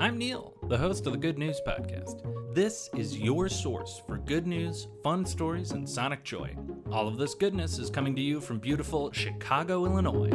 I'm Neil, the host of the Good News Podcast. This is your source for good news, fun stories, and sonic joy. All of this goodness is coming to you from beautiful Chicago, Illinois.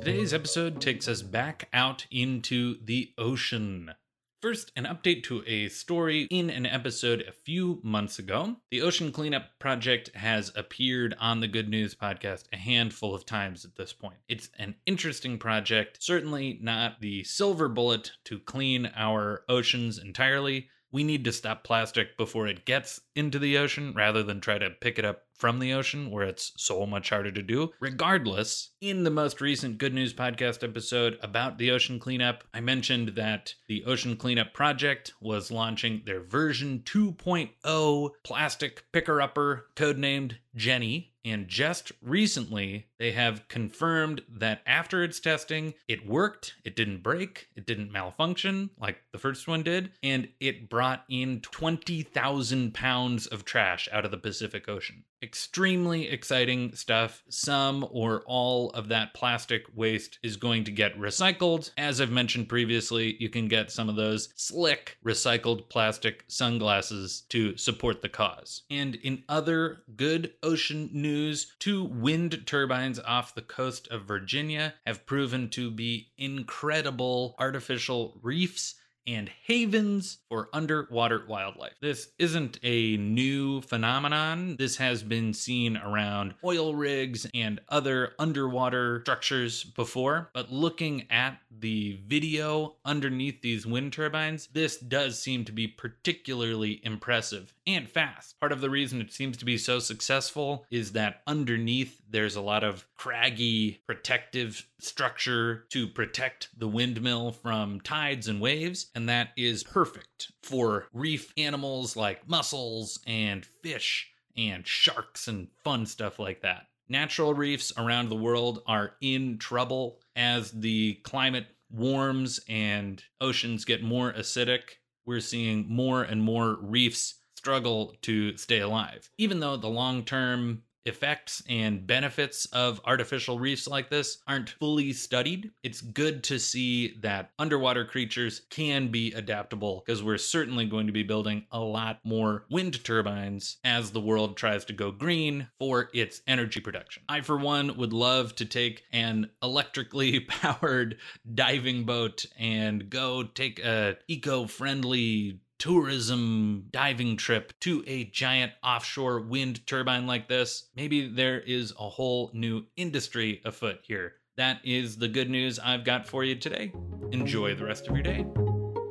Today's episode takes us back out into the ocean. First, an update to a story in an episode a few months ago. The Ocean Cleanup Project has appeared on the Good News podcast a handful of times at this point. It's an interesting project, certainly not the silver bullet to clean our oceans entirely. We need to stop plastic before it gets into the ocean rather than try to pick it up from the ocean, where it's so much harder to do. Regardless, in the most recent Good News Podcast episode about the ocean cleanup, I mentioned that the Ocean Cleanup Project was launching their version 2.0 plastic picker upper, codenamed Jenny. And just recently, they have confirmed that after its testing, it worked, it didn't break, it didn't malfunction like the first one did, and it brought in 20,000 pounds of trash out of the Pacific Ocean. Extremely exciting stuff. Some or all of that plastic waste is going to get recycled. As I've mentioned previously, you can get some of those slick recycled plastic sunglasses to support the cause. And in other good ocean news, two wind turbines off the coast of Virginia have proven to be incredible artificial reefs and havens for underwater wildlife. This isn't a new phenomenon. This has been seen around oil rigs and other underwater structures before, but looking at the video underneath these wind turbines, this does seem to be particularly impressive and fast. Part of the reason it seems to be so successful is that underneath there's a lot of craggy protective structure to protect the windmill from tides and waves, and that is perfect for reef animals like mussels and fish and sharks and fun stuff like that. Natural reefs around the world are in trouble as the climate warms and oceans get more acidic. We're seeing more and more reefs struggle to stay alive. Even though the long term effects and benefits of artificial reefs like this aren't fully studied, it's good to see that underwater creatures can be adaptable because we're certainly going to be building a lot more wind turbines as the world tries to go green for its energy production. I, for one, would love to take an electrically powered diving boat and go take a eco-friendly tourism diving trip to a giant offshore wind turbine like this, maybe there is a whole new industry afoot here. That is the good news I've got for you today. Enjoy the rest of your day.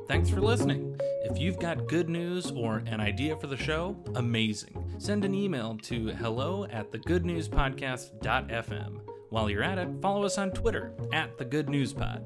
Thanks for listening. If you've got good news or an idea for the show, amazing. Send an email to hello at thegoodnewspodcast.fm. While you're at it, follow us on Twitter at the Good News Pod.